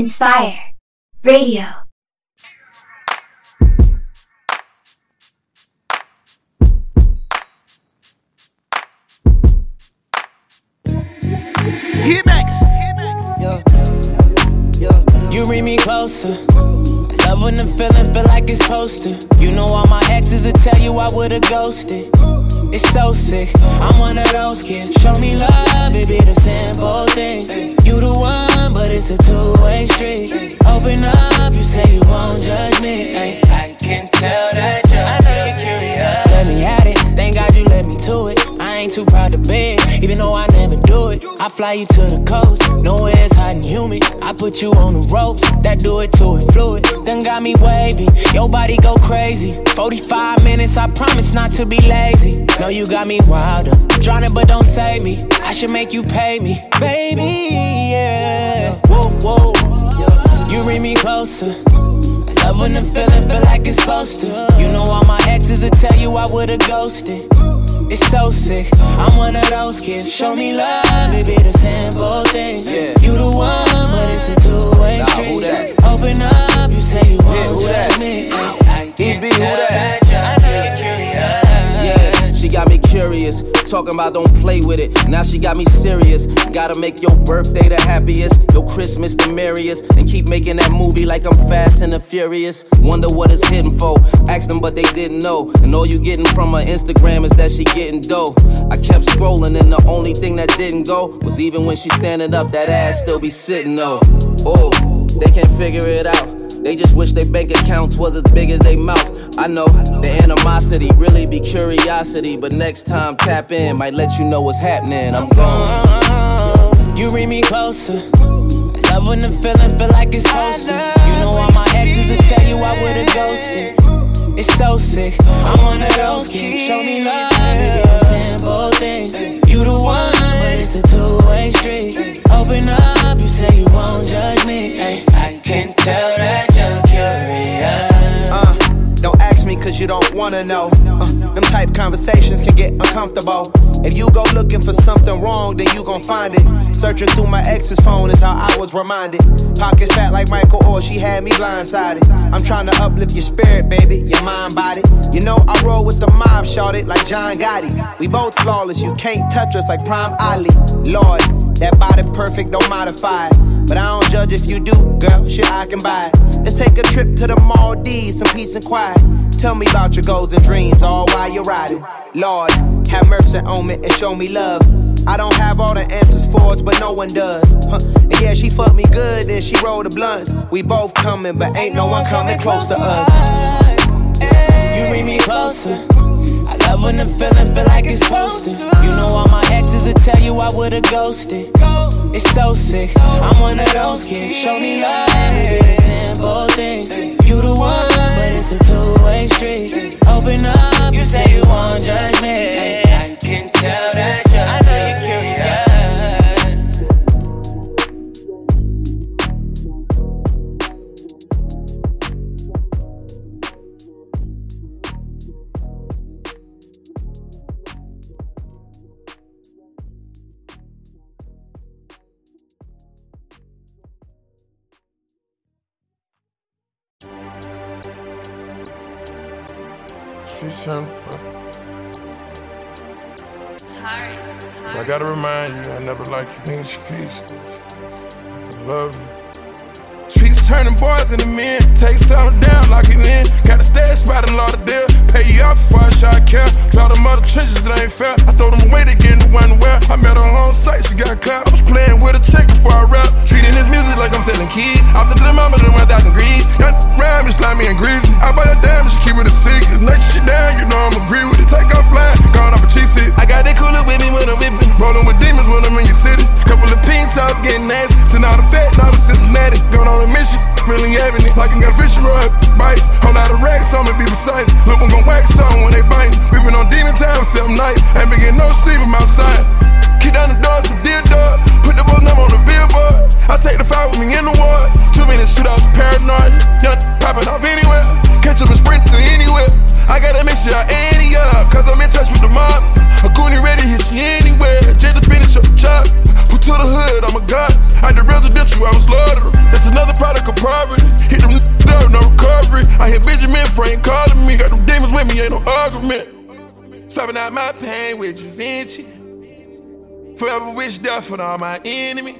Inspire Radio. Hit back. Yeah. Yeah. You bring me closer. Love when the feeling feel like it's hosted. You know all my exes will tell you I would've ghosted. It's so sick. I'm one of those kids. Show me love, it be the simple things. You the one, but it's a two-way street. Open up, you say you won't judge me. Ay, I can tell that you're curious. Let me at it. Thank God you let me to it. Ain't too proud to beg, even though I never do it. I fly you to the coast, nowhere it's hot and humid. I put you on the ropes, that do it to it fluid. Then got me wavy, your body go crazy. 45 minutes, I promise not to be lazy. No, you got me wilder, drowning but don't save me. I should make you pay me, baby, yeah. Whoa, whoa, you bring me closer. Love when the feeling feel like it's supposed to. You know all my exes will tell you I would've ghosted. It's so sick. I'm one of those kids. Show me love, it be the simple things. Yeah. You the one, but it's a two-way Nah, street. Open up, you say you won't who that? me. I can be who that? Got me curious. Talking about don't play with it. Now she got me serious. Gotta make your birthday the happiest, your Christmas the merriest, and keep making that movie like I'm fast and the furious. Wonder what it's hitting for. Ask them, but they didn't know. And all you getting from her Instagram is that she getting dough. I kept scrolling, and the only thing that didn't go was even when she standing up, that ass still be sitting though. Oh, they can't figure it out. They just wish their bank accounts was as big as they mouth. I know the animosity really be curiosity, but next time tap in, might let you know what's happening. I'm gone. You bring me closer. Love when the feeling feel like it's hosted. You know all my exes will tell you I would've ghosted. It's so sick. I'm one of those kids. Show me love, simple things. You the one, but it's a two-way street. Open up, you say you won't judge me. Ay, don't wanna know. Uh, them type conversations can get uncomfortable. If you go looking for something wrong, then you gon' find it. Searching through my ex's phone is how I was reminded. Pockets fat like Michael or she had me blindsided. I'm trying to uplift your spirit, baby, your mind, body. You know I roll with the mob, shorted like John Gotti. We both flawless, you can't touch us like Prime Ali. Lord, that body perfect, don't modify it. But I don't judge if you do, girl, shit I can buy it. Let's take a trip to the Maldives, some peace and quiet. Tell me about your goals and dreams, all while you're riding. Lord, have mercy on me and show me love. I don't have all the answers for us, but no one does. Huh. And yeah, she fucked me good, then she rolled the blunts. We both coming, but ain't no one coming close to us. You bring me closer. I love when the feeling feel like it's posted. You know all my exes will tell you I would've ghosted. It's so sick. I'm one of those kids. Show me love, simple things. You the one, it's a two-way street. Open up, you say you won't judge Simple. I gotta remind you, I never liked you in the streets. I love you. Streets turning boys into men. Take something down, lock it in. Got a stash spot in Lauderdale. Pay you off before I shot care. Call them other trenches that ain't fair. I throw them away to get into where I met her on site, she got clapped. I was playing with a chick before I rap. Treating this music like I'm selling keys. After the mama, then went out grease. Got rhyme, just slimy and greasy. I buy a damn, just keep it a secret. Next shit down, you know I'm agree with it. Take off flying, gone off a cheese seat. I got that cooler with me when I'm whipping. Rolling with demons when I'm in your city. Couple of pink tops getting nasty. My pain with Da Vinci. Forever wish death for all my enemies.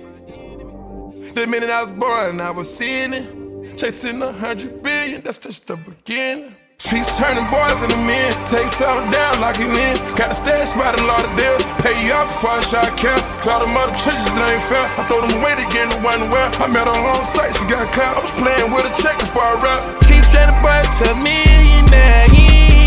The minute I was born, I was sinning. Chasing a hundred billion, that's just the beginning. Streets turning boys into men. Take something down, lock it in. Got the stash by the lot of deals. Pay you off before I shot cap. Call them other trenches that ain't fair. I throw them away to get in one well. I met her on site, she got clap. I was playing with a check before I rap. Streets to buy to millionaire,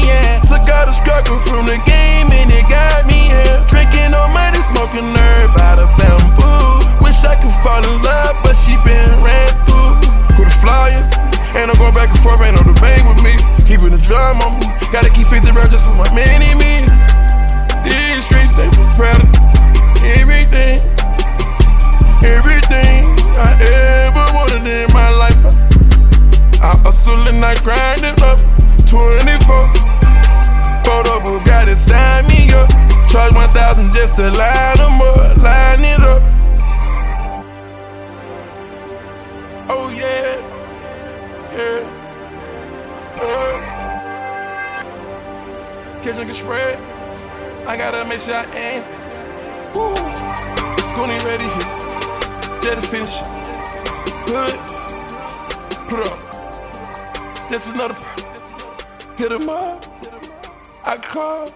yeah. Took all the struggle from the game and it got me here. Drinking no money, smoking herb out of bamboo. Wish I could fall in love, but she been ran through. Who the flyers? Ain't no going back and forth, ain't no debate with me. Keeping the drum on me. Gotta keep 50 rounds just for my mini me. These streets, they proud of everything. Everything I ever wanted in my life. I hustle and I grind it up. 24. Photo Bugatti sign me up. Charge 1,000 just to line them up. Line it up. Oh yeah yeah, yeah. Kitchen can spread. I gotta make sure I aim. Woo. Goonie ready here. Just to finish it. Good. Put up. Just another. Hit him up. I call.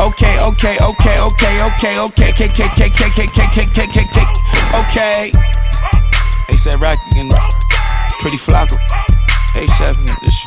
Okay, okay, okay, okay, okay, okay, K, K, K, K, K, K, K, K, K, K, okay. ASAP Rocky and Pretty Flacko. ASAP this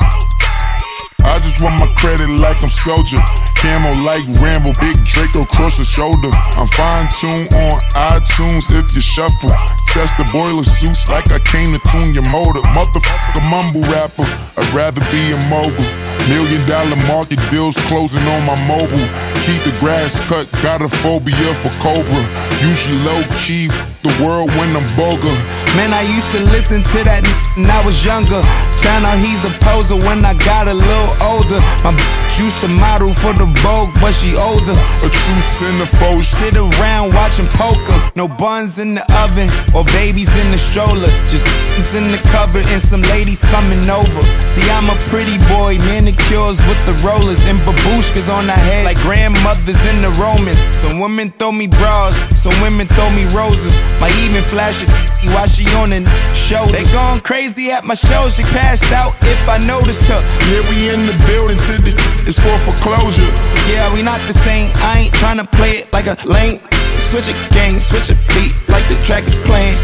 I just want my credit like I'm soldier. Camo like Rambo, big Draco across the shoulder. I'm fine tuned on iTunes if you shuffle. Test the boiler suits like I came to tune your motor. Motherfucker mumble rapper, I'd rather be a mogul. Million dollar market deals closing on my mobile. Keep the grass cut, got a phobia for Cobra. Usually low key, the world when I'm vulgar. Man, I used to listen to that when I was younger. Found out he's a poser when I got a little older. My bitch used to model for the Vogue, but she older. A true centerfold. Sit around watching poker. No buns in the oven or babies in the stroller. Just in the cover and some ladies coming over. See, I'm a pretty boy, manicures with the rollers and babushkas on the head like grandmothers in the Romans. Some women throw me bras, some women throw me roses. My even flash it while she on the show. They gone crazy at my show. She passed out if I noticed her. Yeah, we in the building today. It's for foreclosure. Yeah, we not the same. I ain't tryna play it like a lame. Switch a gang, switch a beat like the track is playing.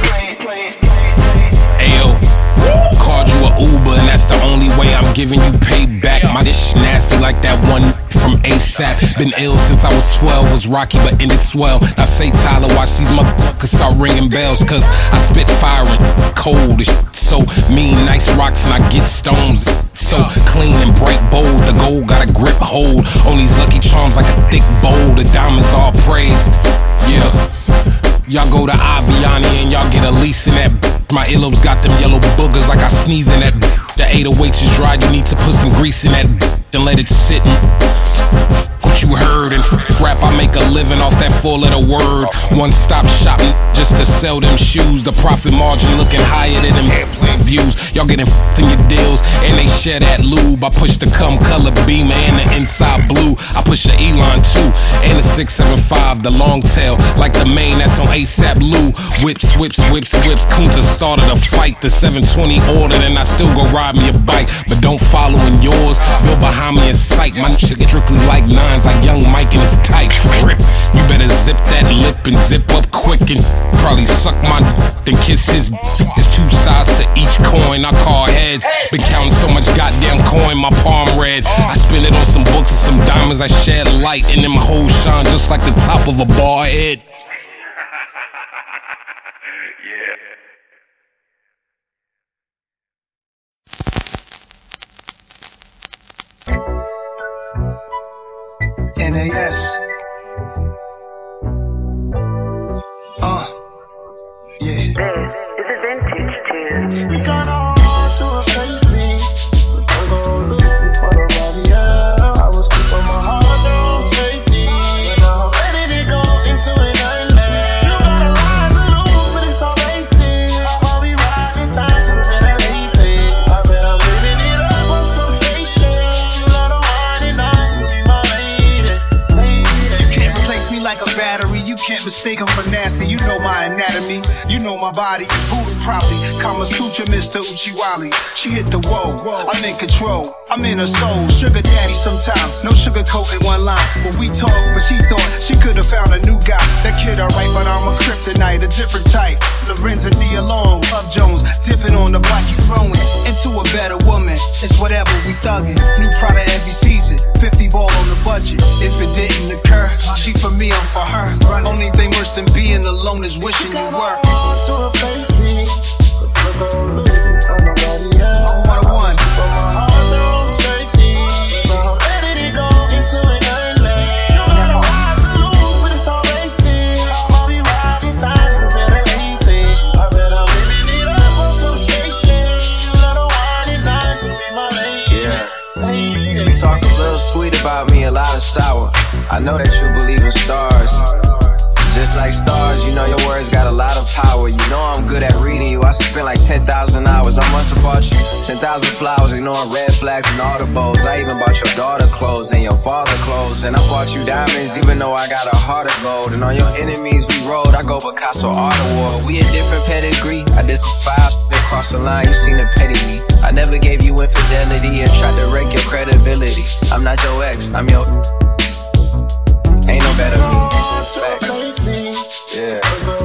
Ayo, called you a Uber, and that's the only way I'm giving you payback. My dish nasty like that one from ASAP. Been ill since I was 12, was rocky but ended swell. Now say Tyler, watch these motherfuckers start ringing bells, cause I spit fire and cold. This so mean, nice rocks, and I get stones. So clean and bright, bold. The gold got a grip hold on these lucky charms like a thick bowl. The diamonds all praise. Yeah. Y'all go to Aviani and y'all get a lease in that. My earlobes got them yellow boogers like I sneezed in that. The 808s is dry, you need to put some grease in that and let it sit. And you heard and rap, I make a living off that four letter word. One stop shopping just to sell them shoes. The profit margin looking higher than them airplane views. Y'all getting f***ed in your deals and they share that lube. I push the cum color beamer and the inside blue. I push the Elon too and the 675, the long tail like the main that's on ASAP Lou. Whips, whips, whips, whips. Kunta started a fight. The 720 ordered and I still go ride me a bike, but don't follow in yours. Feel behind me in sight. My shit strictly like nines, like young Mike and his tight rip. You better zip that lip and zip up quick and probably suck my then kiss his. There's two sides to each coin. I call heads. Been counting so much goddamn coin, my palm red. I spend it on some books and some diamonds. I shed light and them hoes shine just like the top of a bar head. NAS. Uh, yeah. This is a vintage tune. mistaken for nasty. You know my anatomy. You know my body is voodoo properly. Kama Sutra, Mr. Uchiwali. She hit the whoa, I'm in control. I'm in her soul. Sugar daddy sometimes, no sugar coat in one line. When we talk, but she thought she could have found a new guy. That kid alright, but I'm a kryptonite, a different type. Lorenza D. Along, Love Jones, dipping on the block, you growing into a better woman. It's whatever we thuggin'. New product every season, 50 ball on the budget. If it didn't occur, she for me, I'm for her. Only thing worse than being alone is wishing you were. To replace me. So never looking for nobody else. One on one. But my heart knows safety. Now I'm ready to go into an island. You got no eyes to lose, but it's all racing. I'll be riding times, but better leave it. I bet I'm living it up on some spaceship. Let her wine and dine and be my lady. Yeah. You talk a little sweet about me, a lot of sour. I know that you believe in stars. Just like stars, you know your words got a lot of power. You know I'm good at reading you. I spent like 10,000 hours. I must have bought you 10,000 flowers, ignoring red flags and audibles. I even bought your daughter clothes and your father clothes. And I bought you diamonds, even though I got a heart of gold. And on your enemies, we rode. I go Picasso Art Award. We a different pedigree. I did some five, crossed the line. You seen the petty me. I never gave you infidelity or tried to wreck your credibility. I'm not your ex, I'm your. Ain't no better me. Me. Yeah.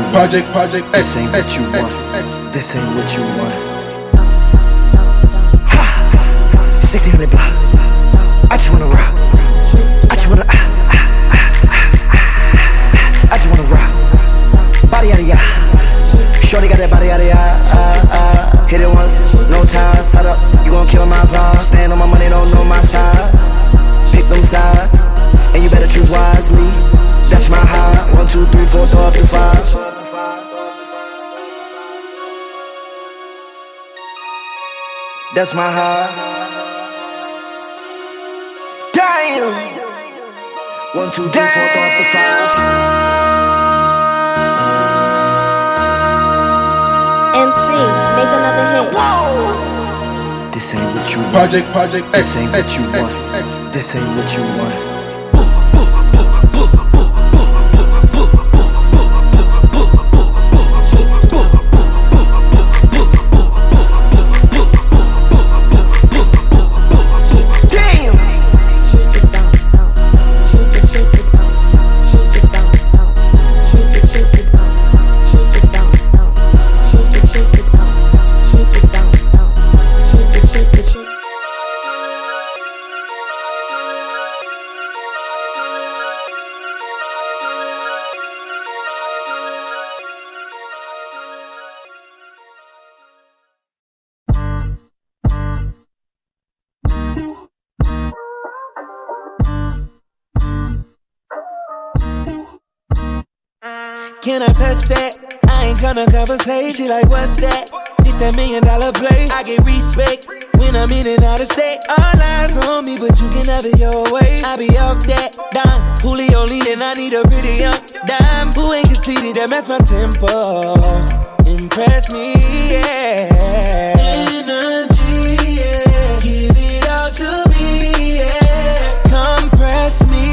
You want. Project, project, eh, This ain't eh, what you eh, want. This ain't what you want. Ha! 1600 block. I just wanna rock. I just wanna. Ah, That's my high. Damn. One, two, three, four, the five. MC, make another hit. This ain't what you want. Project, project, X, This ain't what you X, want. This ain't what you want. Can I touch that? I ain't gonna conversate. She like, what's that? It's that million dollar play. I get respect when I'm in and out of state. All eyes on me, but you can have it your way. I be off that dime. Julio leaning, I need a pretty young dime. Who ain't conceited that match my tempo? Impress me, yeah. Energy, yeah. Give it all to me, yeah. Compress me,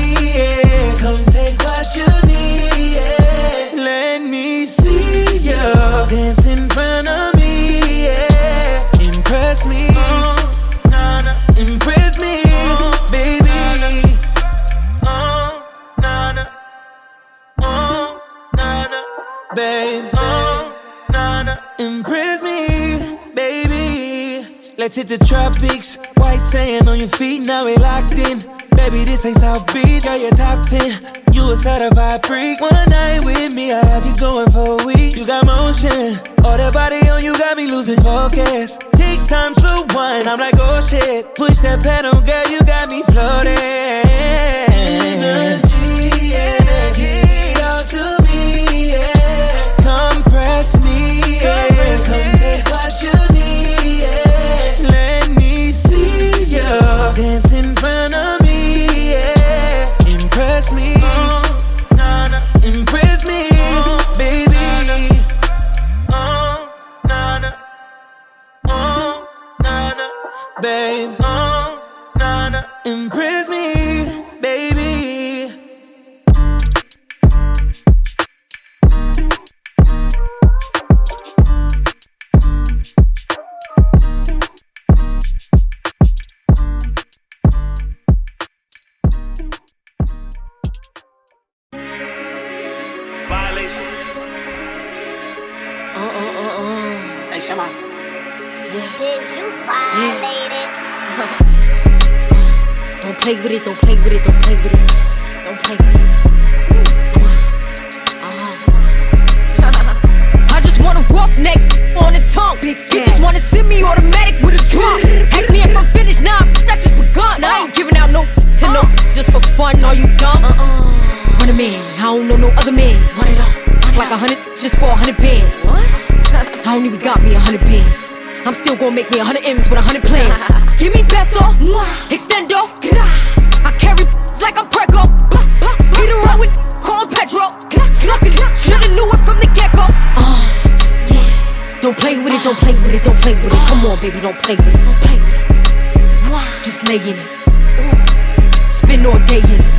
babe. Oh, nah, nah. Impress me, baby. Let's hit the tropics. White sand on your feet, now we locked in. Baby, this ain't South Beach, girl, you're top 10. You a certified freak. One night with me, I have you going for a week. You got motion, all that body on you got me losing focus. Takes time, slow wine, I'm like, oh shit. Push that pedal, girl, you got me floating. Spend all day in it.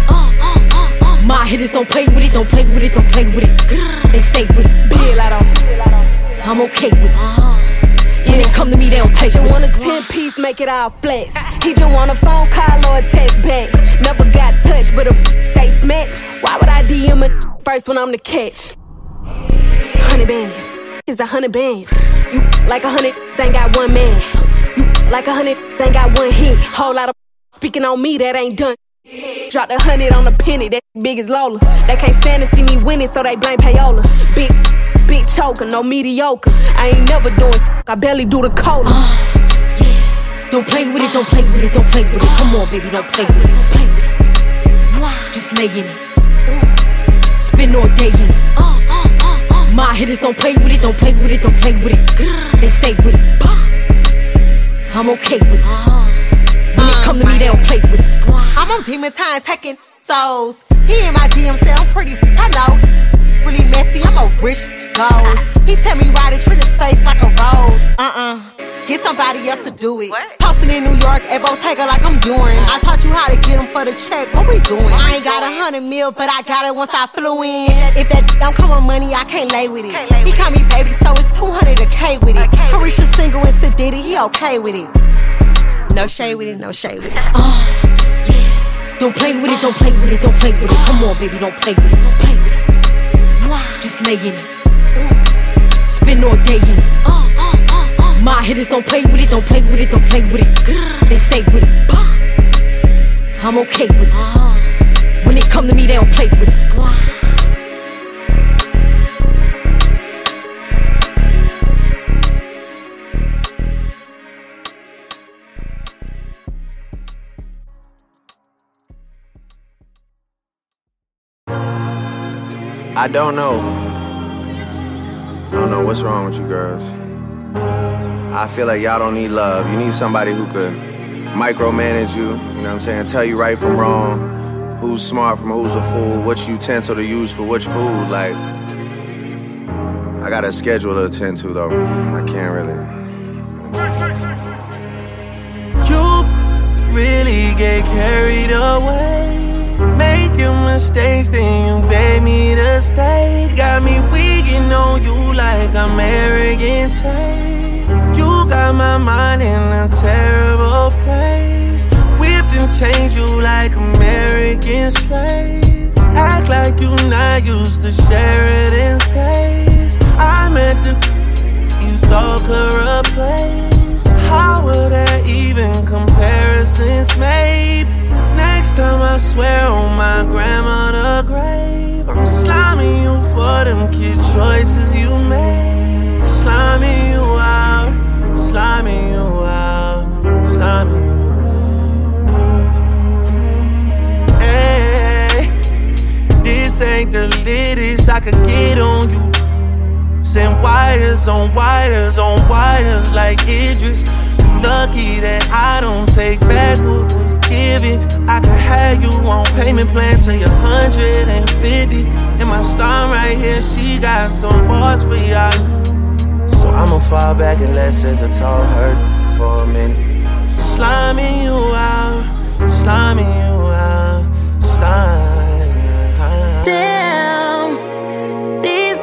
My hitters don't play with it, don't play with it, don't play with it. They stay with it. Bill out on. I'm okay with it. Yeah, they come to me, they don't play Just want a 10 piece, make it all flex. He just want a phone call or a text back. Never got touched, but a stay smacked. Why would I DM a first when I'm the catch? Hundred bands is a hundred bands. You like a hundred, ain't got one man. You like a hundred, ain't got one hit. Whole lot of speaking on me that ain't done. Dropped a hundred on a penny, that big as Lola. They can't stand to see me winning, so they blame payola. Big, big choker, no mediocre. I ain't never doing, I barely do the cola. Uh, don't play with it, don't play with it, don't play with it. Come on, baby, don't play with it, don't play with it. Just lay in it. Spend all day in it. Uh, uh, My hitters don't play with it, don't play with it, don't play with it. They stay with it. I'm okay with it. Uh-huh. When they come to me, they don't play with it. I'm on demon time taking souls. He in my DM say I'm pretty, I know. Really messy, I'm a rich ghost. He tell me ride it, treat his face like a rose. Uh-uh. Get somebody else to do it. Posting in New York at Bottega like I'm doing. I taught you how to get them for the check. What we doing? I ain't got a hundred mil, but I got it once I flew in. If that don't come with money, I can't lay with it. He call me baby, so it's 200 a K with it. Carisha single and Sadiddy, he okay with it. No shade with it, no shade with it. Uh, don't play with it, don't play with it, don't play with it. Come on, baby, don't play with it, don't play with it. Just lay in it. Spend all day in it. Uh, uh, My hitters don't play with it, don't play with it, don't play with it. They stay with it. I'm okay with it. Uh-huh. When they come to me, they don't play with it. I don't know. I don't know what's wrong with you girls. I feel like y'all don't need love. You need somebody who could micromanage you, you know what I'm saying? Tell you right from wrong, who's smart from who's a fool, which utensil to use for which food. Like, I got a schedule to attend to though. I can't really. You really get carried away. Making mistakes, then you beg me to stay. Got me weaking on you like arrogant tape. You got my mind in a terrible place. Whipped and changed you like American slave. Act like you not used to Sheridan State. do you thought could place. How were there even comparisons made? Next time I swear on my grandmother grave, I'm sliming you for them kid choices you made. Sliming you out, sliming you out, sliming you out. Hey, this ain't the latest I could get on you. Send wires on wires on wires like Idris. You lucky that I don't take back what was given. I could have you on payment plan till you're 150. And my star right here, she got some bars for y'all. So I'ma fall back and let a tall hurt for a minute. Sliming you out, sliming you out, out. Damn, these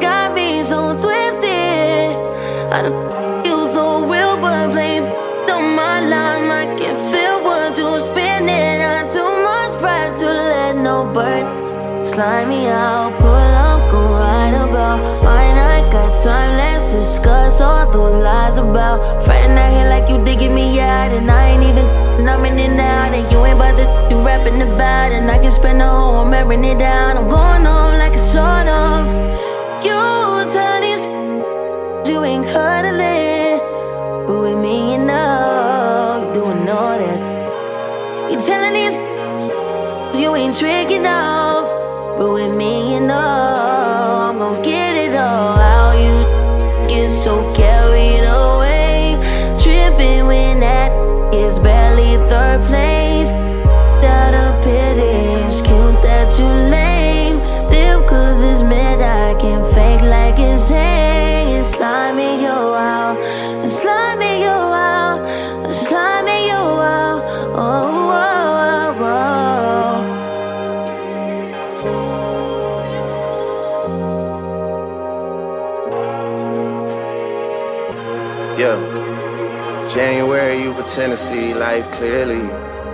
got me so twisted. I bird slide me out. Pull up, go right about mine. I got time. Let's discuss all those lies about friend out here like you digging me out, and I ain't even numbing it out. And you ain't about to do rapping about, and I can spend the whole I'm airing it down. I'm going home like a sort of. You tell these you ain't cuddling, but with me enough, you doing all that. You telling these you ain't tricking off, but with me you know January, you pretend to see life clearly,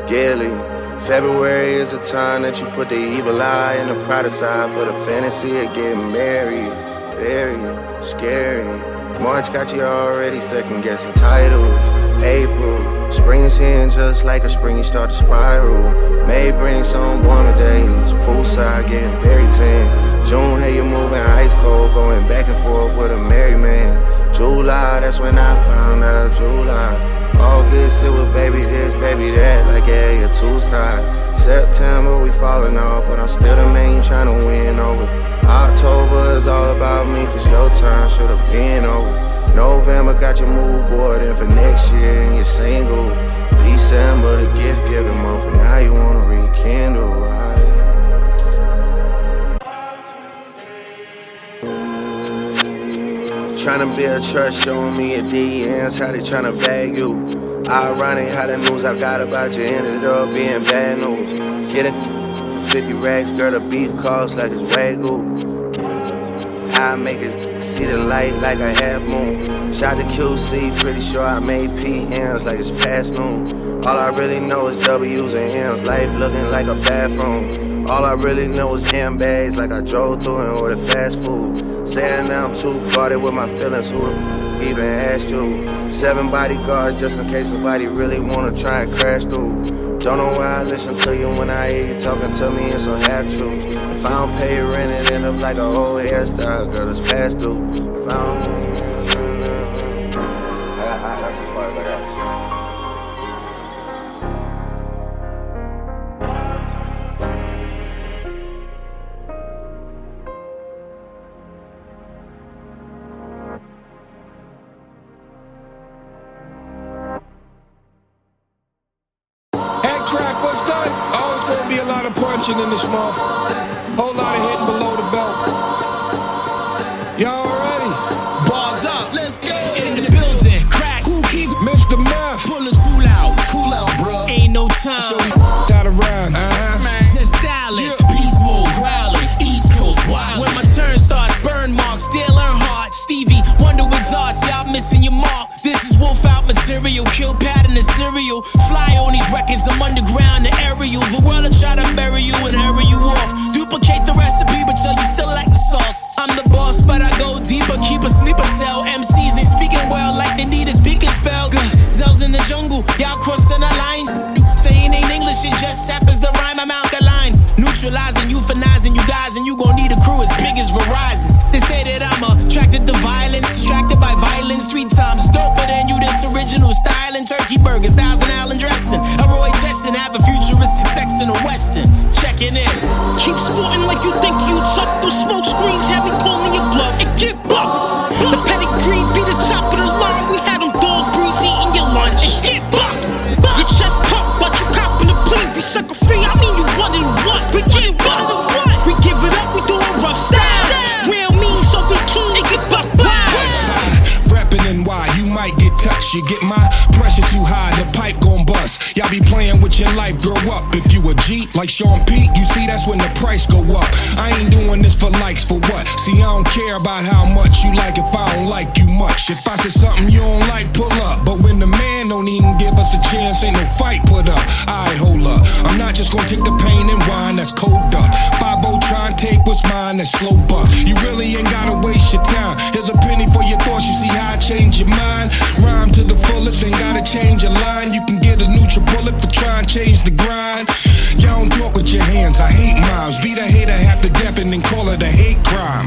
gaily. February is a time that you put the evil eye and the pride aside for the fantasy of getting married. Very scary. March got you already second guessing titles. April, spring is here and just like a spring, you start to spiral. May bring some warmer days. Poolside getting very tan. June, hey, you're moving ice cold, going back and forth with a married man. July, that's when I found out July. August, it was baby this, baby that, like yeah, your two's tied. September, we falling off, but I'm still the man you tryna win over. October is all about me, cause your time should've been over. November got your mood board in for next year and you're single. December, the gift giving month, and now you wanna rekindle. Uh. Tryna build trust, showing me your DMs, how they tryna bag you. Ironic how the news I got about you ended up being bad news. Get it for 50 racks, girl, the beef costs like it's Wagyu. How I make it see the light like a half moon. Shot the QC, pretty sure I made PMs like it's past noon. All I really know is W's and M's, life looking like a bathroom. All I really know is handbags like I drove through and ordered fast food. Saying I'm too guarded with my feelings, who the even asked you? Seven bodyguards just in case somebody really wanna try and crash through. Don't know why I listen to you when I hear you talking to me in some half truths. If I don't pay rent, it end up like a whole hairstyle, girl, it's past due. If I don't. Punching See, I don't care about how much you like if I don't like you much. If I say something you don't like, pull up. But when the man don't even give us a chance, ain't no fight put up. Alright, hold up. I'm not just gonna take the pain and wine that's cold up. 5 try and take what's mine, that's slow buck. You really ain't gotta waste your time. Here's a penny for your thoughts, you see how I change your mind. Rhyme to the fullest, ain't gotta change your line. You can get a neutral bullet for trying to change the grind. Y'all don't talk with your hands, I hate mimes. Beat a hater half to death and then call it a hate crime.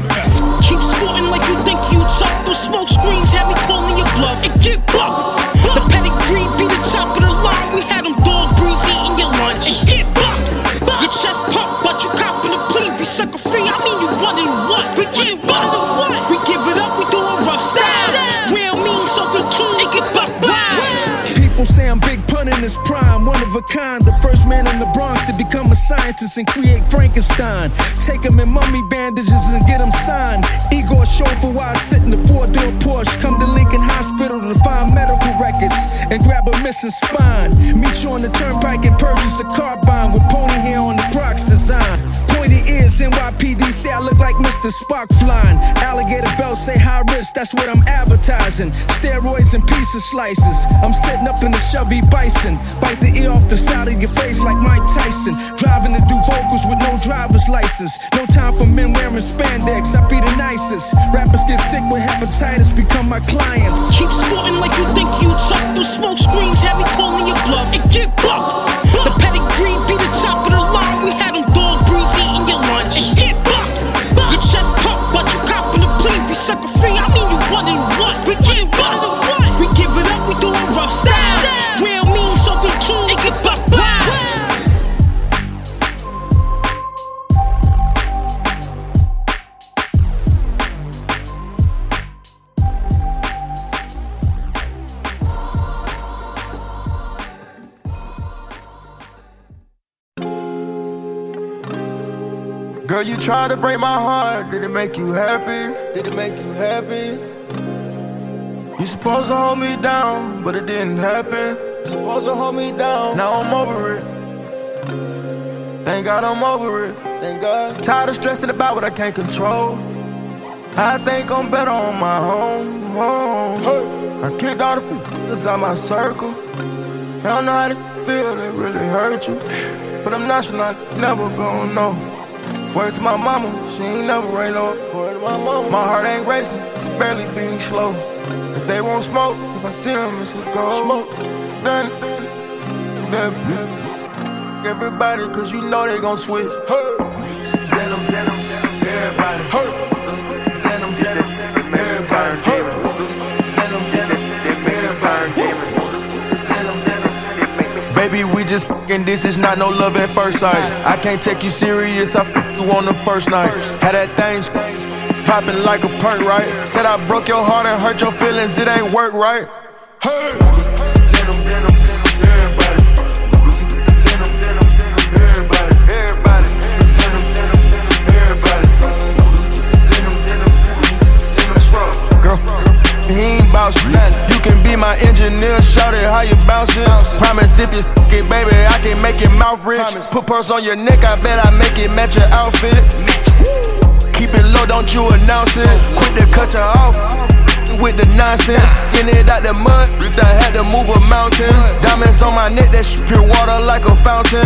Keep sporting like you think you tough. Those smoke screens had me calling your bluff and get bucked. The pedigree be the top of the line. We had them dog breeze eating your lunch and get bucked. Your chest pump, but you copping the plea. Be sucker free, I mean you running what? We get what? We give it up, we doing rough style. Real mean, so be keen and get bucked wild. People say I'm big pun in his prime, one of a kind. The first man in the Bronx to become a scientist and create Frankenstein. Take him in mummy bandages and get him signed. Igor chauffeur while I sit in the four door Porsche. Come to Lincoln Hospital to find medical records and grab a missing spine. Meet you on the turnpike and purchase a carbine with pony hair on the Crocs design. Ears, NYPD say I look like Mr. Spark flying. Alligator belt say high risk, that's what I'm advertising. Steroids and pizza slices. I'm sitting up in the Chevy Bison. Bite the ear off the side of your face like Mike Tyson. Driving to do vocals with no driver's license. No time for men wearing spandex. I be the nicest. Rappers get sick with hepatitis, become my clients. Keep sporting like you think you tough. Those smoke screens had me calling your bluff and get bucked. Sucker free, I mean you running what? We get Girl, you tried to break my heart. Did it make you happy? Did it make you happy? You supposed to hold me down, but it didn't happen. You supposed to hold me down. Now I'm over it. Thank God I'm over it. Thank God. Tired of stressing about what I can't control. I think I'm better on my own. own. I kicked all the f***ers out my circle. I don't know how to feel, that really hurt you. But I'm not sure, I never gonna know. Word to my mama, she ain't never rain no. Word to my mama, my heart ain't racing, it's barely beating slow. If they won't smoke, if I see them, it's a go. Smoke, then, then, everybody, cause you know they gon' switch. Hey. Send them, we just fucking. This is not no love at first sight. I can't take you serious. I you on the first night. Had that thing popping like a perk, right? Said I broke your heart and hurt your feelings. It ain't work, right? Hey. Girl, he ain't bout you. My engineer, shout it how you bounce it. Promise if you it, baby, I can make your mouth rich. Put purse on your neck, I bet I make it match your outfit. Keep it low, don't you announce it. Quit to cut you off with the nonsense. Getting it out the mud, I had to move a mountain. Diamonds on my neck, that shit pure water like a fountain.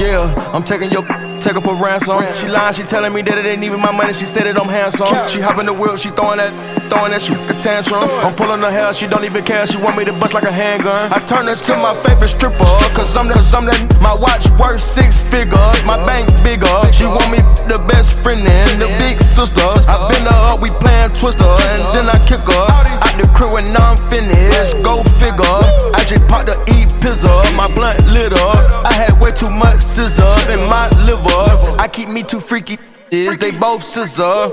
Yeah, I'm taking your take her for ransom. She lying, she telling me that it ain't even my money. She said it, I'm handsome. She hopping the wheel, she throwing that, throwing that shit a tantrum. I'm pulling her hair, she don't even care. She want me to bust like a handgun. I turn her to my favorite stripper, cause I'm the, cause I'm the, my watch worth six figures. My bank bigger. She want me the best friend and the big sister. I bend her up, we playing twister, and then I kick her out the crib when I'm finished. Go figure. I just popped the E pizza, my blunt lit up. I had way too much scissors in my liver. I keep me too freaky. Is they both scissor?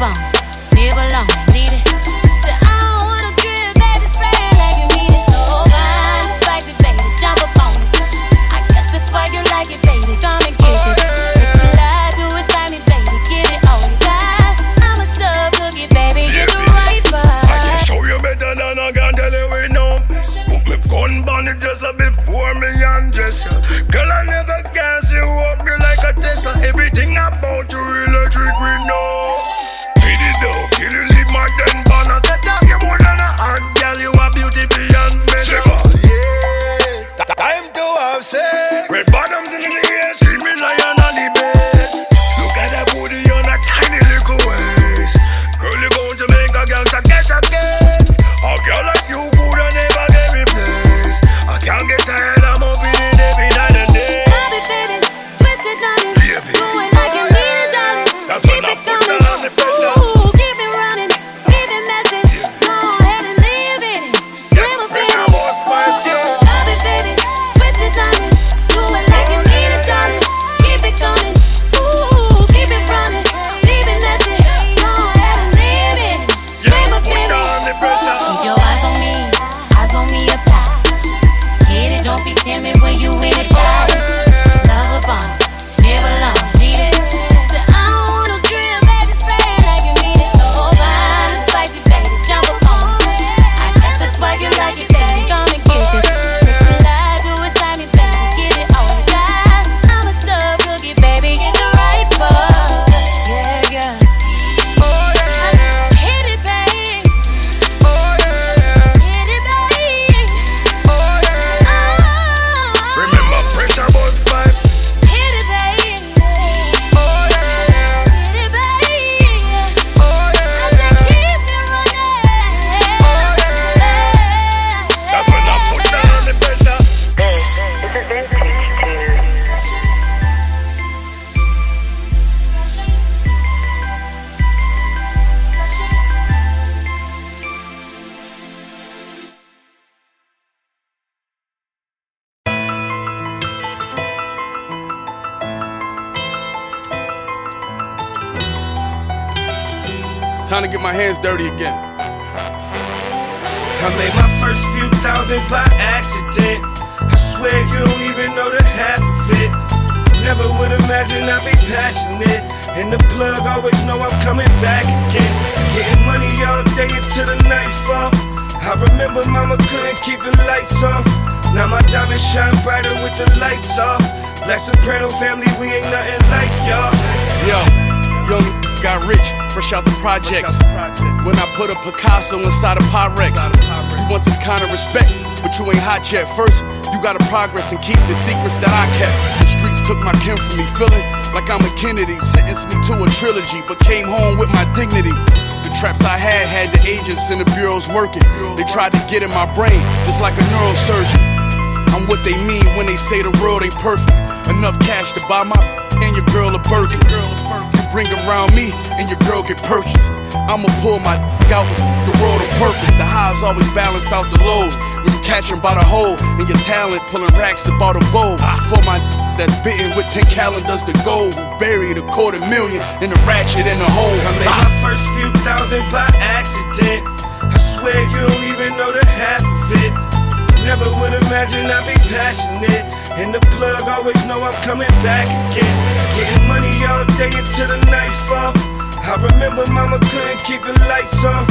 funk. Time to get my hands dirty again. I made my first few thousand by accident. I swear you don't even know the half of it. Never would imagine I'd be passionate. And the plug always know I'm coming back again. Getting money all day until the nightfall. I remember mama couldn't keep the lights on. Now my diamonds shine brighter with the lights off. Black Soprano family, we ain't nothing like y'all. Yo, young got rich, fresh out the projects. When I put a Picasso inside a Pyrex, you want this kind of respect, but you ain't hot yet. First, you gotta progress and keep the secrets that I kept. The streets took my kin from me, feeling like I'm a Kennedy. Sentenced me to a trilogy, but came home with my dignity. The traps I had had the agents and the bureaus working. They tried to get in my brain, just like a neurosurgeon. I'm what they mean when they say the world ain't perfect. Enough cash to buy my and your girl a Birkin. Bring around me and your girl get purchased. I'ma pull my out the world on purpose. The highs always balance out the lows. When you catch 'em by the hole and your talent pulling racks about a bowl. For my that's bitten with 10 calendars to go. Buried a quarter million in the ratchet in the hole. I made my first few thousand by accident. I swear you don't even know the half of it. Never would imagine I'd be passionate. And the plug always know I'm coming back again. Getting money all day until the nightfall. I remember mama couldn't keep the lights on.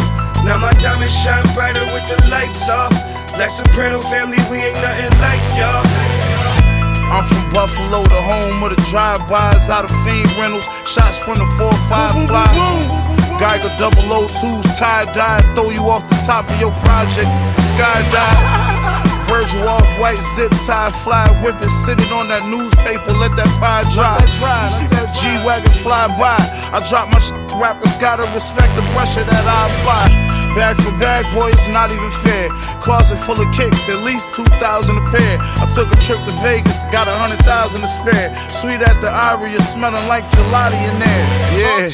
Now my diamonds shine brighter with the lights off. Black Soprano family, we ain't nothing like y'all. I'm from Buffalo, the home of the drive-bys, out of fiend rentals, shots from the 4-5 fly. Geiger double O twos, tie dye, throw you off the top of your project, skydive. Virgil off white zip tie, fly whipping, sitting on that newspaper, let that pie dry. You see that G wagon fly by? I drop my shit, rappers gotta respect the pressure that I apply. Bag for bag, boy, it's not even fair. Closet full of kicks, at least 2,000 a pair. I took a trip to Vegas, got a 100,000 to spare. Suite at the Aria, smelling like gelati in there. Yeah,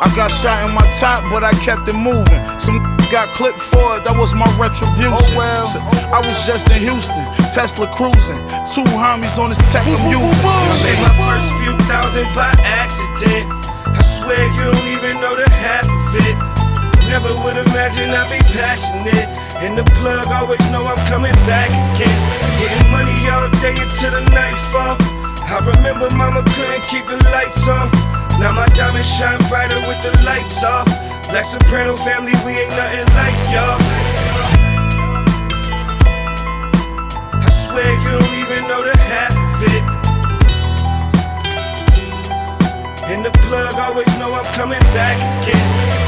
I got shot in my top, but I kept it moving. Some got clipped for it, that was my retribution. Oh, so, I was just in Houston, Tesla cruising. Two homies on this tech I'm using. I made my first few thousand by accident. I swear you don't even know the half of it. Never would imagine I'd be passionate. And the plug always know I'm coming back again. Getting money all day until the nightfall. I remember mama couldn't keep the lights on. Now my diamonds shine brighter with the lights off. Black Soprano family, we ain't nothing like y'all. I swear you don't even know the half of it. And the plug always know I'm coming back again.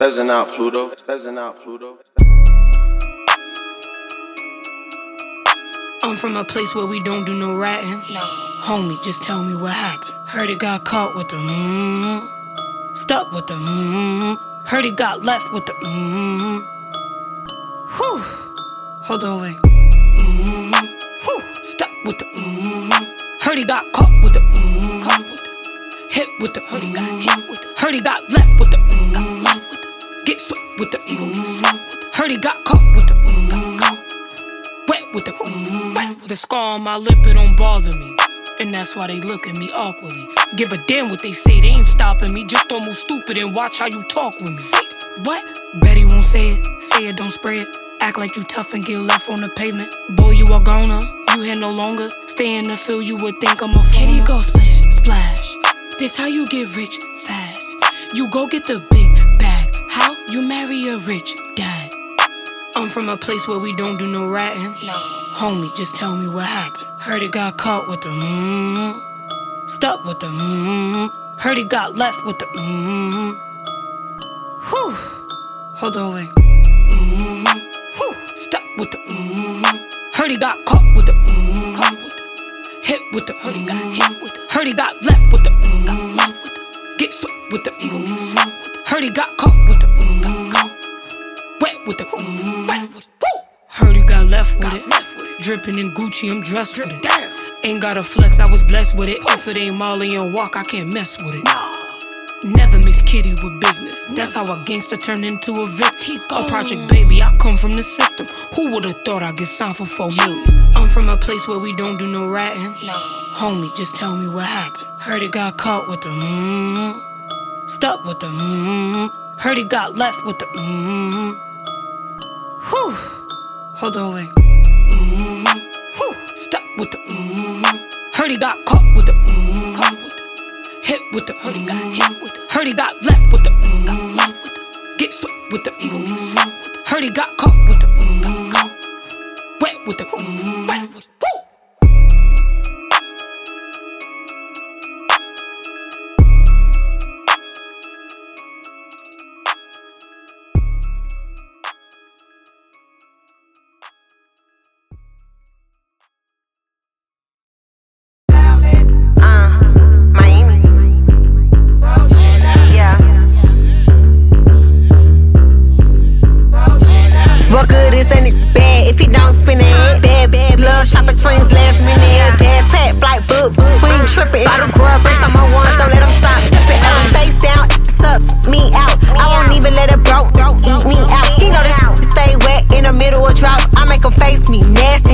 Pheasant out, Pluto. Pheasant out, Pluto. I'm from a place where we don't do no ratting. No. Homie, just tell me what happened. Heard it got caught with the mmm. Stuck with the mmm. Heard it got left with the mmm. Hold on, wait. Mm-hmm. Whew. Step with the. Mm-hmm. Heard he got caught with the. Caught with the. Hit with the. Heard he got hit with the. Heard he got left Get swept with the. Mm-hmm. Heard he got caught with the. Got wet with the. Mm-hmm. Wet with the scar on my lip, it don't bother me. And that's why they look at me awkwardly. Give a damn what they say, they ain't stopping me. Just don't move stupid and watch how you talk with me. Say what? Betty won't say it, say it, don't spray it. Act like you tough and get left on the pavement. Boy, you are gonna, you here no longer. Stay in the field, you would think I'm a fool. Kitty go splish, splash. This how you get rich fast. You go get the big? You marry a rich dad. I'm from a place where we don't do no ratting. No. Homie, just tell me what happened. Heard it got caught with the mmm. Stuck with the mmm. Heard it got left with the mmm. Whew. Hold on, wait. Mm-hmm. Whew. Stuck with the mm-hmm. Heard he got caught with the mm-hmm. Caught with the Hit with the Heard he got hit with the Heard he got left with the mm-hmm. Got left with the Get swept with the mm-hmm. The Heard he got caught with the mm-hmm. With the mm-hmm. Wet with it. Woo. Heard he got left with it. Dripping in Gucci, I'm dressed with it. Ain't got a flex, I was blessed with it. If it ain't Molly and walk, I can't mess with it. Never mix kitty with business. That's how a gangster turned into a vip. A project baby, I come from the system. Who would've thought I'd get signed for four million? I'm from a place where we don't do no ratting. No. Homie, just tell me what happened. Heard it got caught with the mmm. Stuck with the mmm. Heard he got left with the mmm. Whew. Hold on, wait. Mm-hmm. Whew. Stuck with the mm-hmm. Heard he got caught with the mm-hmm. Caught with the hit with the heard he got hit with the heard he got left with the mm, got left with the get swept with the mm, get swept with the heard he got caught with the mm, got caught wet with the mm, wet with the woo. Tripping. Bottle grub, bricks on my ones, don't let them stop tipping. Ayy, face down, sucks me out. I won't even let it broke eat me out. He know this stay wet in the middle of drought. I make him face me nasty.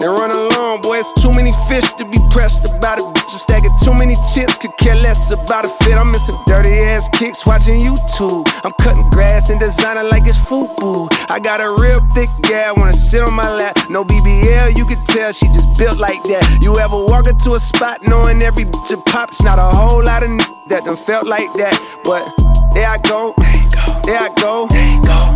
Then run along, boy. It's too many fish to be pressed about a bitch. I'm stacking too many chips, could care less about a fit. I'm missing dirty ass kicks watching YouTube. I'm cutting grass and designing like it's FUBU. I got a real thick gal, wanna sit on my lap. No BBL, you can tell she just built like that. You ever walk into a spot knowing every bitch a pop? It's not a whole lot of n- that done felt like that, but there I go, there I go.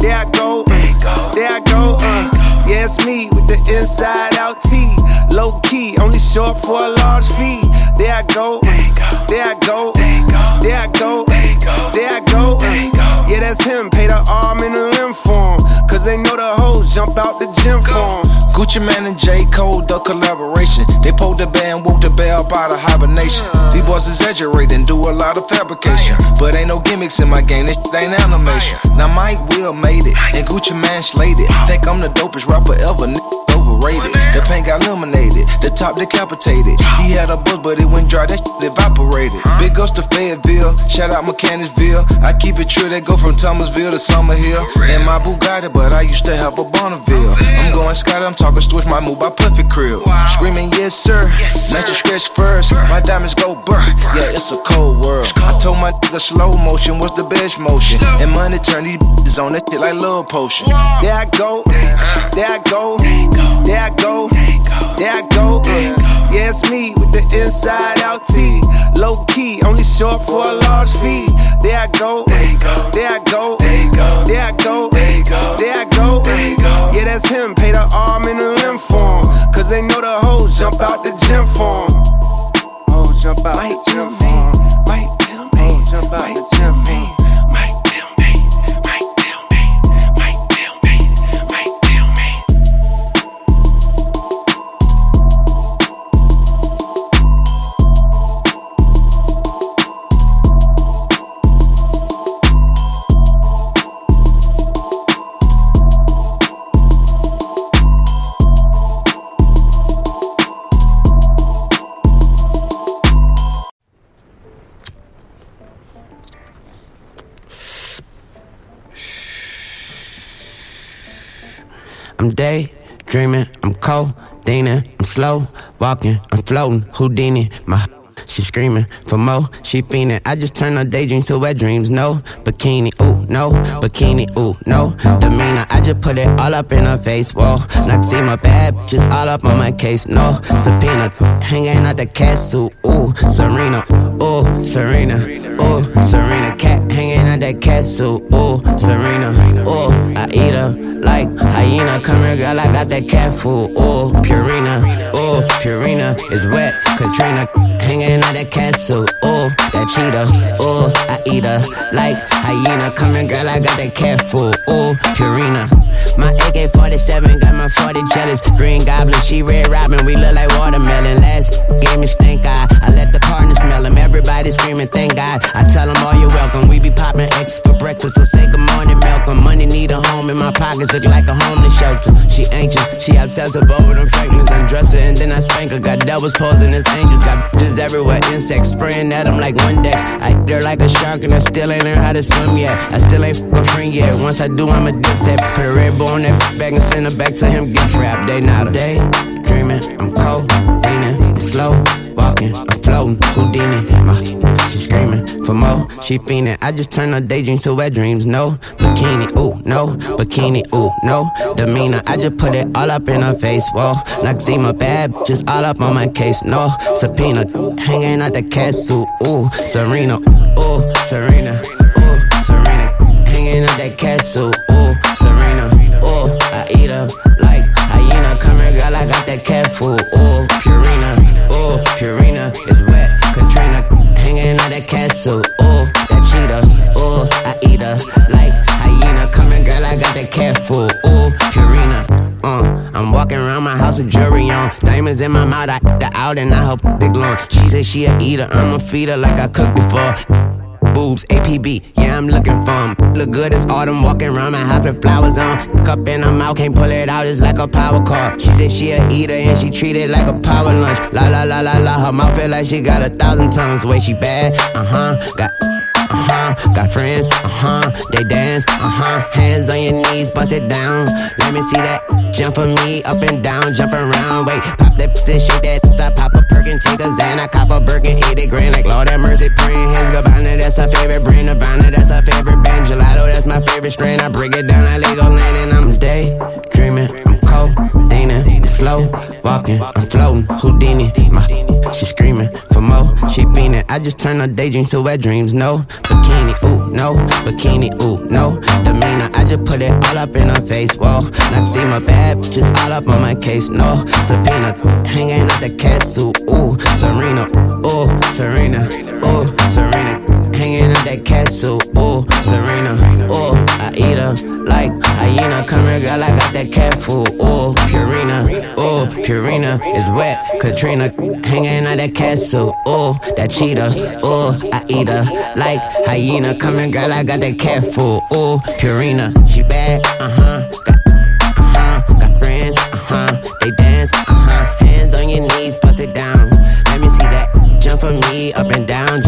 There I go. There I go. There I go. Uh, yeah, it's me with the inside out T. Low key, only short for a large fee. There I go. There I go. There I go. There I go. Uh, yeah, that's him. Pay the arm and the limb for him. Cause they know the hoes jump out the gym for him. Gucci Mane and J. Cole, the collaboration. They pulled the band, woke the bell up out of hibernation. These boys exaggerate and do a lot of fabrication. But ain't no gimmicks in my game, this shit ain't animation. Now Mike Will made it, and Gucci Mane slayed it. Think I'm the dopest rapper ever, overrated. The paint got eliminated, the top decapitated. He had a buzz, but it went dry, that shit evaporated. Big ups to Fayetteville, shout out Mechanicsville. I keep it true, they go from Thomasville to Summerhill. In my Bugatti, but I used to have a Bonneville. I'm going Scott, I'm talking switch my move by Puffy Crib. Screaming, yes, sir. Natural stretch first, my diamonds go burr. Yeah, it's a cold world. I told my nigga slow motion was the best motion. And money turn these on that shit like love potion. I go. There I go. There I go. There I go. There I go. Uh, yeah, it's me with the inside out T. Low key, only short for a large fee. There I go. There I go. There I go. There I go. Yeah, that's him. Pay the arm and the limb for him. Cause they know the hoes jump out the gym for him. Oh, jump out the gym for him. Might oh, jump out the gym for him. Day dreaming, I'm cold, Dana, I'm slow, walking, I'm floating, Houdini, my she screaming for more, she fiending. I just turn her daydreams to wet dreams. No bikini, ooh, no bikini, ooh, no demeanor. I just put it all up in her face. Whoa, not see my bad bitches all up on my case. No subpoena, hanging out the castle. Ooh, Serena, Serena, ooh, Serena. Cat hanging out that castle. Ooh, Serena, ooh, I eat her like hyena. Come here, girl, I got that cat food. Ooh, Purina, ooh, Purina is wet. Katrina hanging out that castle. Ooh, that cheetah. Ooh, I eat her like hyena. Here, girl, I got that cat food. Ooh, Purina. My AK 47 got my 40 jealous. Green Goblin, she Red Robin. We look like watermelon. Last gave me stink eye. I let the partner smell him. Everybody screaming, thank God. I tell them all you're welcome. We be popping X for breakfast. So say good morning, Malcolm. Money need a home in my pockets. Look like a homeless shelter. She anxious. She obsessive over them fragments. Undress her and then I spank her. Got devils posing as angels. Got bitches everywhere. Insects spraying at them like Windex. I eat her like a shark and I still ain't learned how to swim yet. I still ain't a friend yet. Once I do, I'm a dipset. Put a red bull on that bag and send her back to him. Gift wrap. They not a day. Dreaming. I'm cold. Leaning. Slow. Walking. I'm floating. Houdini. My she screaming for more. She fiending. I just turn her daydreams to wet dreams. No bikini. Ooh, no bikini. Ooh, no demeanor. I just put it all up in her face. Whoa, my bad bitches all up on my case. No subpoena. Hanging out the castle. Ooh, Serena. Ooh, Serena. Ooh, Serena. Hanging out that castle. Ooh, Serena. Ooh, I eat her like hyena. Come here, girl. I got that cat food. Ooh, Purina. Ooh, Purina is wet. Katrina hanging out that castle. Ooh, that cheetah. Ooh, I eat her like hyena. Here, girl. I got that cat food. Ooh, Purina. Uh, I'm walking around my house with jewelry on. Diamonds in my mouth, I the out and I hope dick long. She said she a eater, I'm a feeder like I cooked before. Boobs, APB, yeah, I'm looking for 'em. Look good as autumn, walking around my house with flowers on. Cup in her mouth, can't pull it out, it's like a power car. She said she a eater and she treat it like a power lunch. La la la la la, her mouth feel like she got a thousand tongues. Way she bad, uh huh, got uh huh. Got friends, uh huh. They dance, uh huh. Hands on your knees, bust it down. Let me see that. Jump for me, up and down, jump around. Wait, pop that shake that. Pop and take a Xan. I cop a Birkin, 80 grand. Like Lord have mercy, praying hands. Gabbana, that's her favorite brand. Nirvana, that's her favorite band. Gelato, that's my favorite strain. I break it down, I Lego land, and I'm daydreaming. Slow walking, I'm floating. Houdini, my she screaming for more. She fiending. I just turn her daydreams to wet dreams. No bikini, ooh, no bikini, ooh, no demeanor. I just put it all up in her face. Whoa, not see my bad bitches all up on my case. No subpoena, hanging out the castle. Ooh, Serena, ooh, Serena, ooh, Serena, hanging out that castle. Serena, ooh, I eat her like hyena. Come here, girl, I got that cat food. Ooh, Purina, ooh, Purina is wet. Katrina hanging out that castle. Oh, that cheetah. Oh, I eat her like hyena. Come here, girl, I got that cat food. Ooh, Purina, she bad. Uh huh. Got, uh huh. Got friends. Uh huh. They dance. Uh huh. Hands on your knees, bust it down. Let me see that. Jump for me, up and down,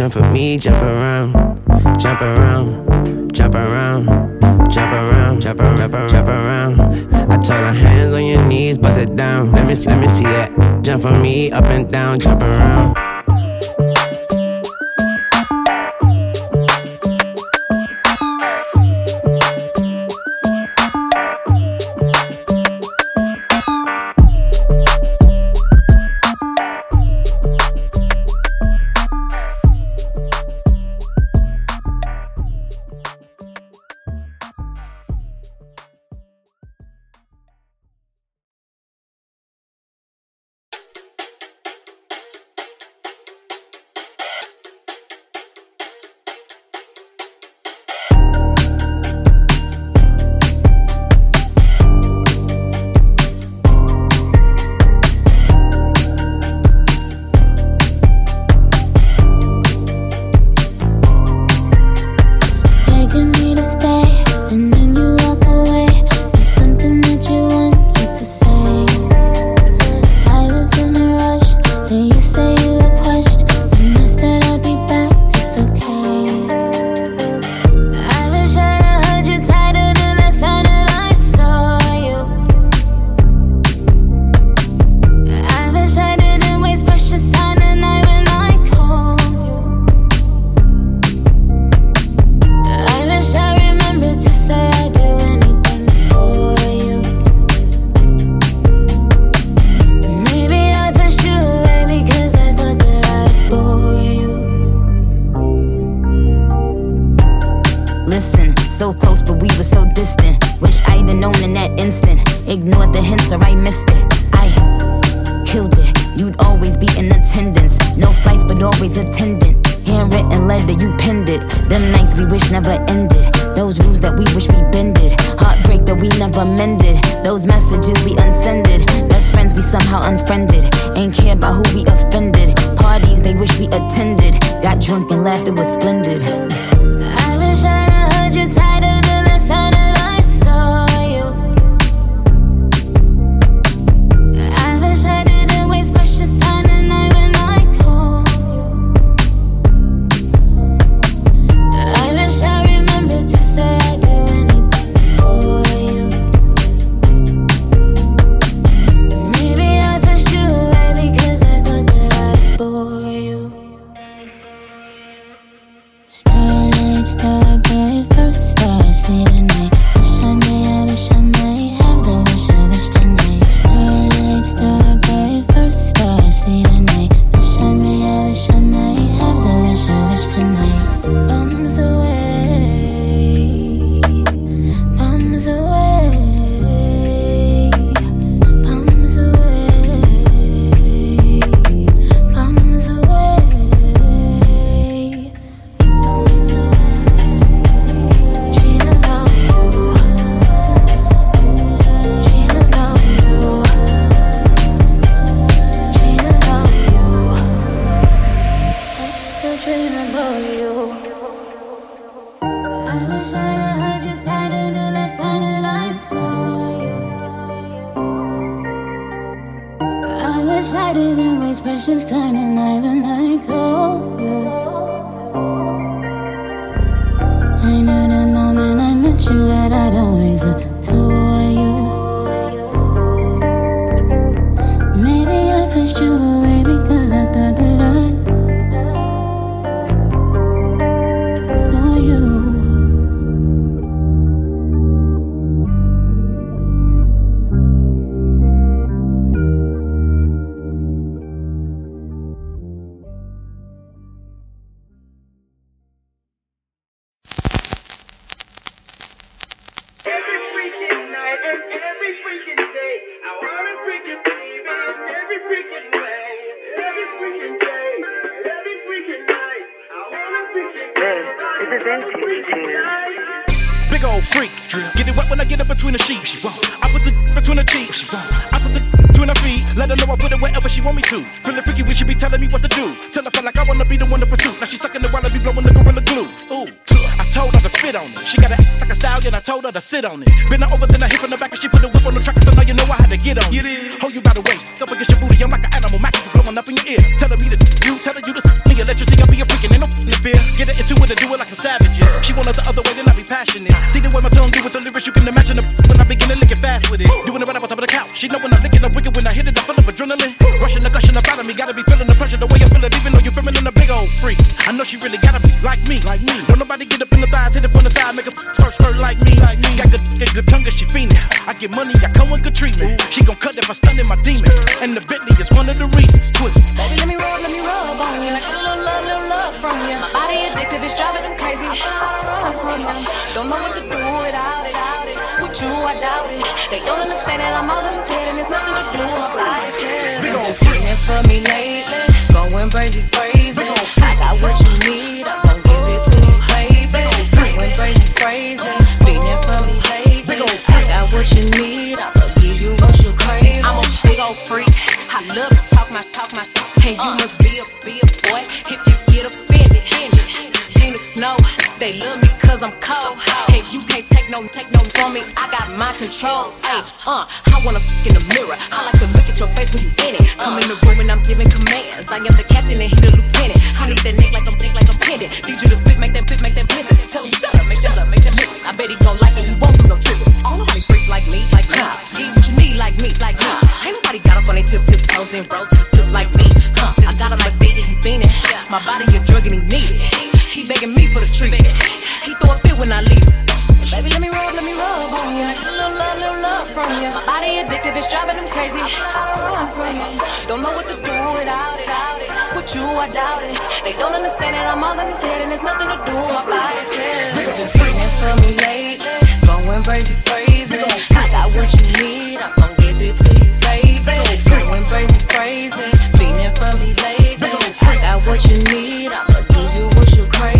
Jump for me, jump around. Jump around. Jump around. Jump around, jump around, jump around, jump around. I told her hands on your knees, bust it down. Let me, let me see that. Jump for me, up and down, jump around. I knew the moment I met you that I'd always adore sit on it. Her over, Snow, they love me cause I'm cold. Hey, you can't take no take no from me. I got my control. Hey, uh, I wanna f in the mirror. I like to look at your face when you in it. Come in the room and I'm giving commands. I am the captain and he the lieutenant. I need that neck like I'm neck like I'm. Need you to spit, make them fit, make them listen. Tell him shut up, make shut up, make them listen. I bet he gon' like it, he won't do no tripping. I don't know how freaks like me, like nah. Get what you need, like me, like me. Ain't nobody got up on their tip tip toes and roll to tip like me. Huh. I got him like beat it, he fiendin'. My body a drug and he need it. He begging me for the treatment. He throw a fit when I leave. Baby, let me rub, let me rub on ya. Like a little love, little love from you. My body addicted, it's driving him crazy. Run from you. Don't know what to do without it. With you, I doubt it. They don't understand it, I'm all in his head, and there's nothing to do about it. Been it for me lately, going crazy, crazy. I got what you need, I'm gonna give it to you, baby. Going crazy, crazy. It for me lately. I got what you need, give what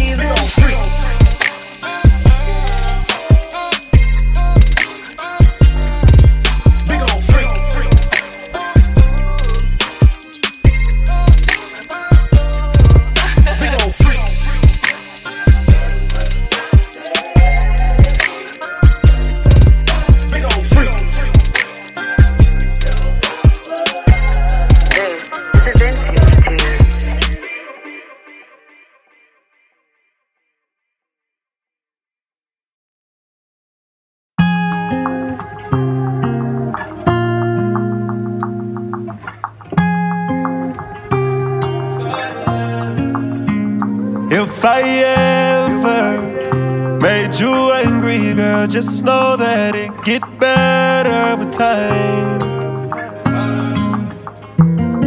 know that it get better with time.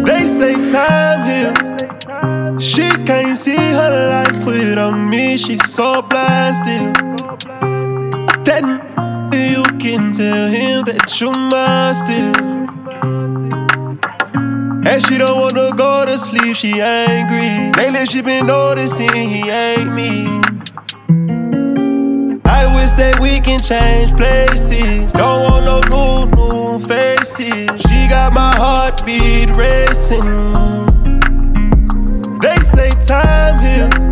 They say time heals. She can't see her life without me. She's so blasted. Then you can tell him that you mine still. And she don't wanna go to sleep, she angry. Lately she been noticing he ain't me. Wish that we can change places. Don't want no new, new faces. She got my heartbeat racing. They say time heals.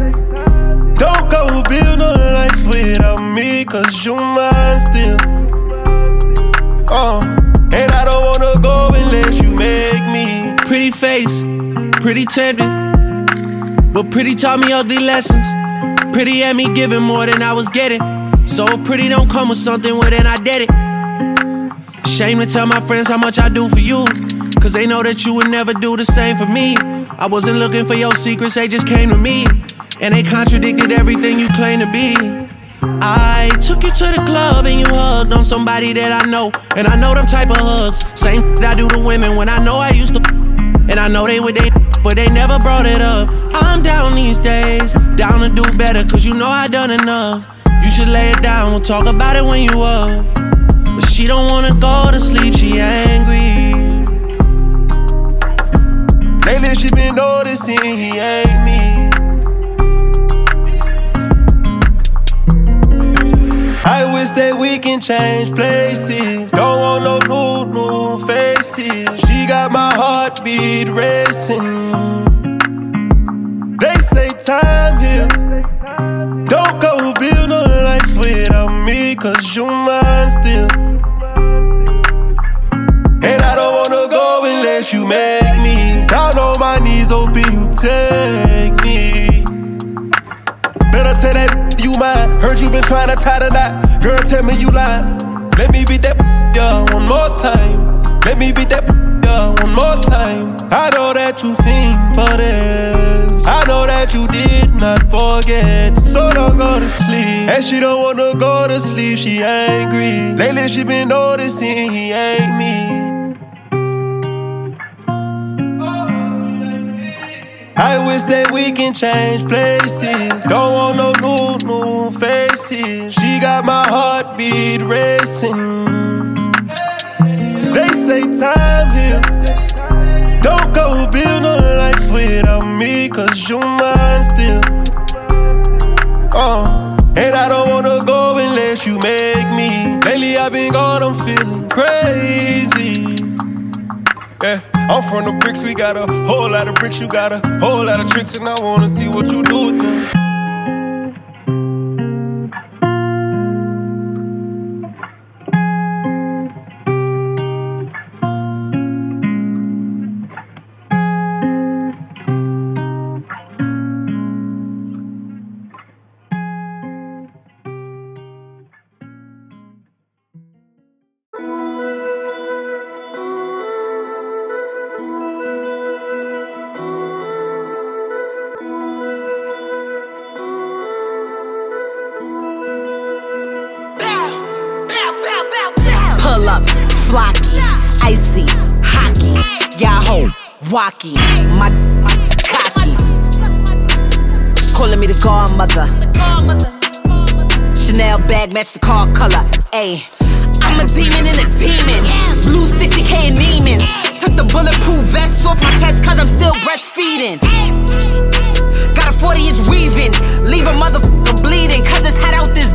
Don't go build no life without me, cause you mine still. Uh, and I don't wanna go unless you make me. Pretty face, pretty tempting. But pretty taught me ugly lessons. Pretty had me giving more than I was getting. So pretty don't come with something, well then I did it. Shame to tell my friends how much I do for you. Cause they know that you would never do the same for me. I wasn't looking for your secrets, they just came to me. And they contradicted everything you claim to be. I took you to the club and you hugged on somebody that I know. And I know them type of hugs. Same that I do to women when I know I used to. And I know they would they, but they never brought it up. I'm down these days, down to do better, cause you know I done enough. You should lay it down, we'll talk about it when you up. But she don't wanna go to sleep, she angry. Lately she been noticing he ain't me. I wish that we can change places. Don't want no new, new faces. She got my heartbeat racing. They say time heals. Don't go build cause you mine still. And I don't wanna go unless you make me. Down on my knees, hoping you take me. Better tell that you mine. Heard you been trying to tie the knot. Girl, tell me you lying. Let me beat that yeah one more time. Let me beat that yeah one more time. I know that you think for this. I know that you did not forget. So don't go to sleep. And she don't wanna go to sleep. She angry. Lately she been noticing he ain't me. I wish that we can change places. Don't want no new, new faces. She got my heartbeat racing. They say time heals. Don't go build no life without me, cause you mine still. Uh, and I don't wanna go unless you make me. Lately I've been gone, I'm feeling crazy. Yeah, I'm from the bricks, we got a whole lot of bricks, you got a whole lot of tricks, and I wanna see what you do with them. Wacky, my cocky. Calling me the godmother. Chanel bag match the car color. Ayy, I'm a demon in a demon. Blue 60k in Neiman's. Took the bulletproof vest off my chest cause I'm still breastfeeding. Got a 40 inch weaving. Leave a motherfucker bleeding cause it's hot out this.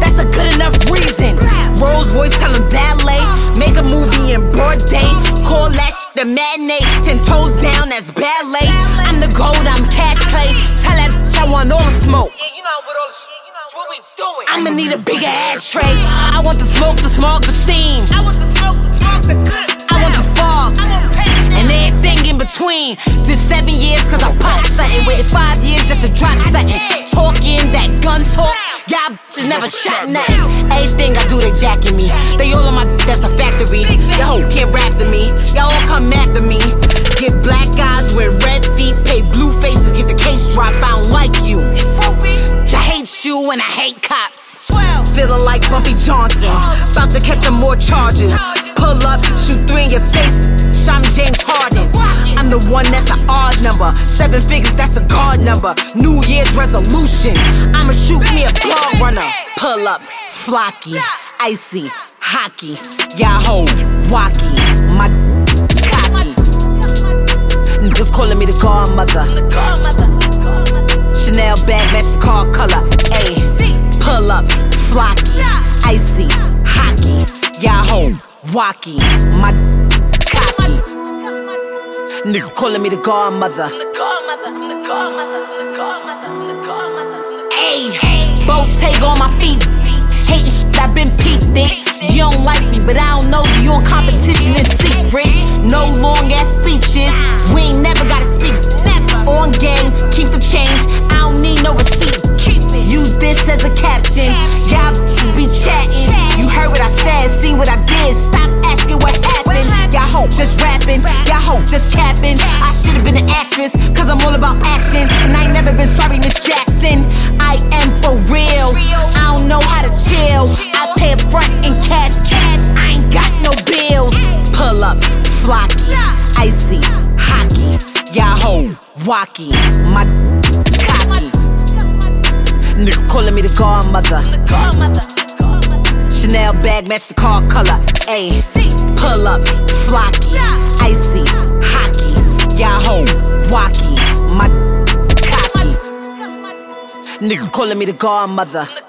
That's a good enough reason. Rolls Royce, tell him valet. Make a movie in broad day. Call that shit the matinee. Ten toes down, that's ballet. I'm the gold, I'm Cassius Clay. Tell that bitch I want all the smoke. Yeah, you know what all the shit. What we doing? I'ma need a bigger ashtray. I want the smoke, the smog, the steam. I want the smoke, the smoke, the good. I want the fog. I want paint. And everything in between. Did seven years cause I popped something. Waited five years just to drop something. Talking that gun talk. Y'all bitches never shot nothing. Everything I do, they jacking me. They all on my that's a factory. Y'all can't rap to me. Y'all all come after me. Get black eyes, wear red feet, pay blue faces, get the case dropped. I don't like you. I hate you and I hate cops. Feeling like Bumpy Johnson. About to catch some more charges. Pull up, shoot three in your face. I'm James Harden. One that's an odd number. Seven figures, that's a card number. New Year's resolution. I'ma shoot me a blog runner. Pull up, flocky, icy, hockey, Yahoo, wacky, my cocky. Niggas calling me the godmother. Chanel bag match the car color. Ayy, pull up, flocky, icy, hockey, Yahoo, wacky, my. Nigga calling me the godmother. Ayy, bow tag on my feet. Hate I've been peeped it. You don't like me, but I don't know you. You in competition in secret. No long ass speeches. We ain't never gotta speak. On gang, keep the change. I don't need no receipt. Use this as a caption. Y'all just be chatting. You heard what I said, see what I did. Stop asking what happened. Y'all hope just rapping. Y'all hope just capping. I should've been an actress, cause I'm all about action. And I ain't never been sorry, Miss Jackson. I am for real. I don't know how to chill. I pay up front in cash. Cash. I ain't got no bills. Pull up, flocky, icy, hockey. Yahoo, wacky, my cocky. Nigga calling me the godmother. Chanel bag match the car color. Ayy, pull up, flocky, icy, hockey. Yahoo, wacky, my cocky. Nigga calling me the godmother. It's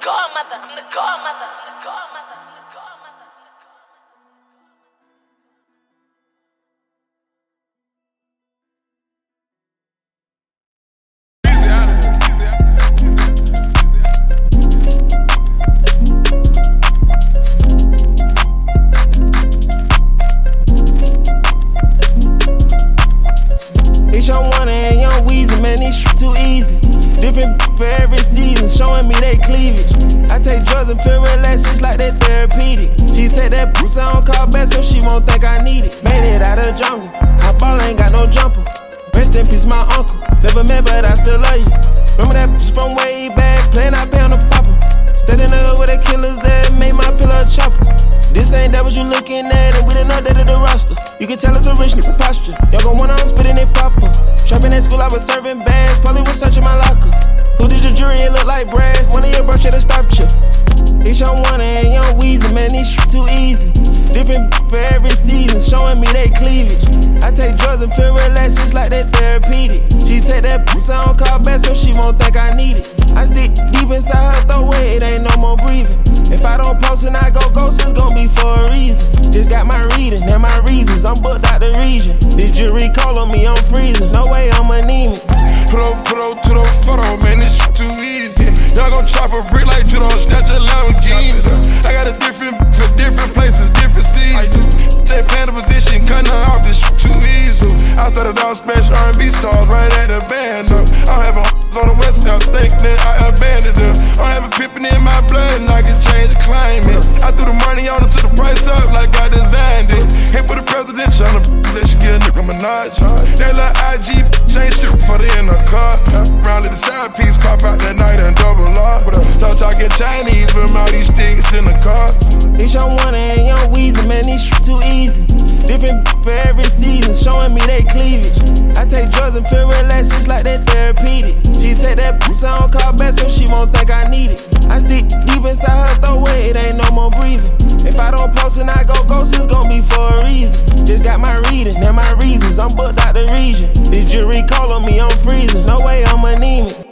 jungle, I ball ain't got no jumper. Rest in peace, my uncle. Never met, but I still love you. Remember that bitch from way back, playing I pay on the popper. Stayed in the hood where the killers at, made my pillow a chopper. This ain't that what you looking at, and we didn't update the roster. You can tell it's a rich nigga posture. Y'all gon' wanna spitting they proper. Trapping at school, I was serving bags, probably was searching my locker. Who did your jury? It look like brass. One of your bro should've stopped you. It's young one and young Weezy, man, this shit too easy. Different for every season, showing me they cleavage. I take drugs and feel relaxed, it's like that therapeutic. She take that pussy on call back so she won't think I need it. I stick deep inside her throat where it ain't no more breathing. If I don't post and I go ghost, it's gon' be for a reason. Just got my reading and my reasons, I'm booked out the region. Did you recall on me, I'm freezing. No way I'm anemic. Put up, put up to the photo, man, this shit too easy. Y'all gon' chop a brick like judo, snatch a Lamborghini. I got a different, for different places, different seasons. Take panda position, cutting her off, this shit too easy. I started off smash R&B stars right at the band. Up. I'm having on the west side, think that I abandoned them. I'm having pippin' in my blood and I can change the climate. I threw the money on it to the price up like I designed it. Hit with a presidential on the let you get a nigga Minaj. That little IG change shit for the in the car. Round the side piece pop out that night and double Lord. Talk uh, talking Chinese, but all these sticks in the car. It's your one and young Weezy, man, these shit too easy. Different for every season, showing me they cleavage. I take drugs and feel relaxed, it's like that therapeutic. She take that pussy, I don't call back, so she won't think I need it. I stick deep inside her throat, it ain't no more breathing. If I don't post and I go ghost, it's gonna be for a reason. Just got my reading and my reasons, I'm booked out the region. This jury calling me, I'm freezing. No way I'm anemic.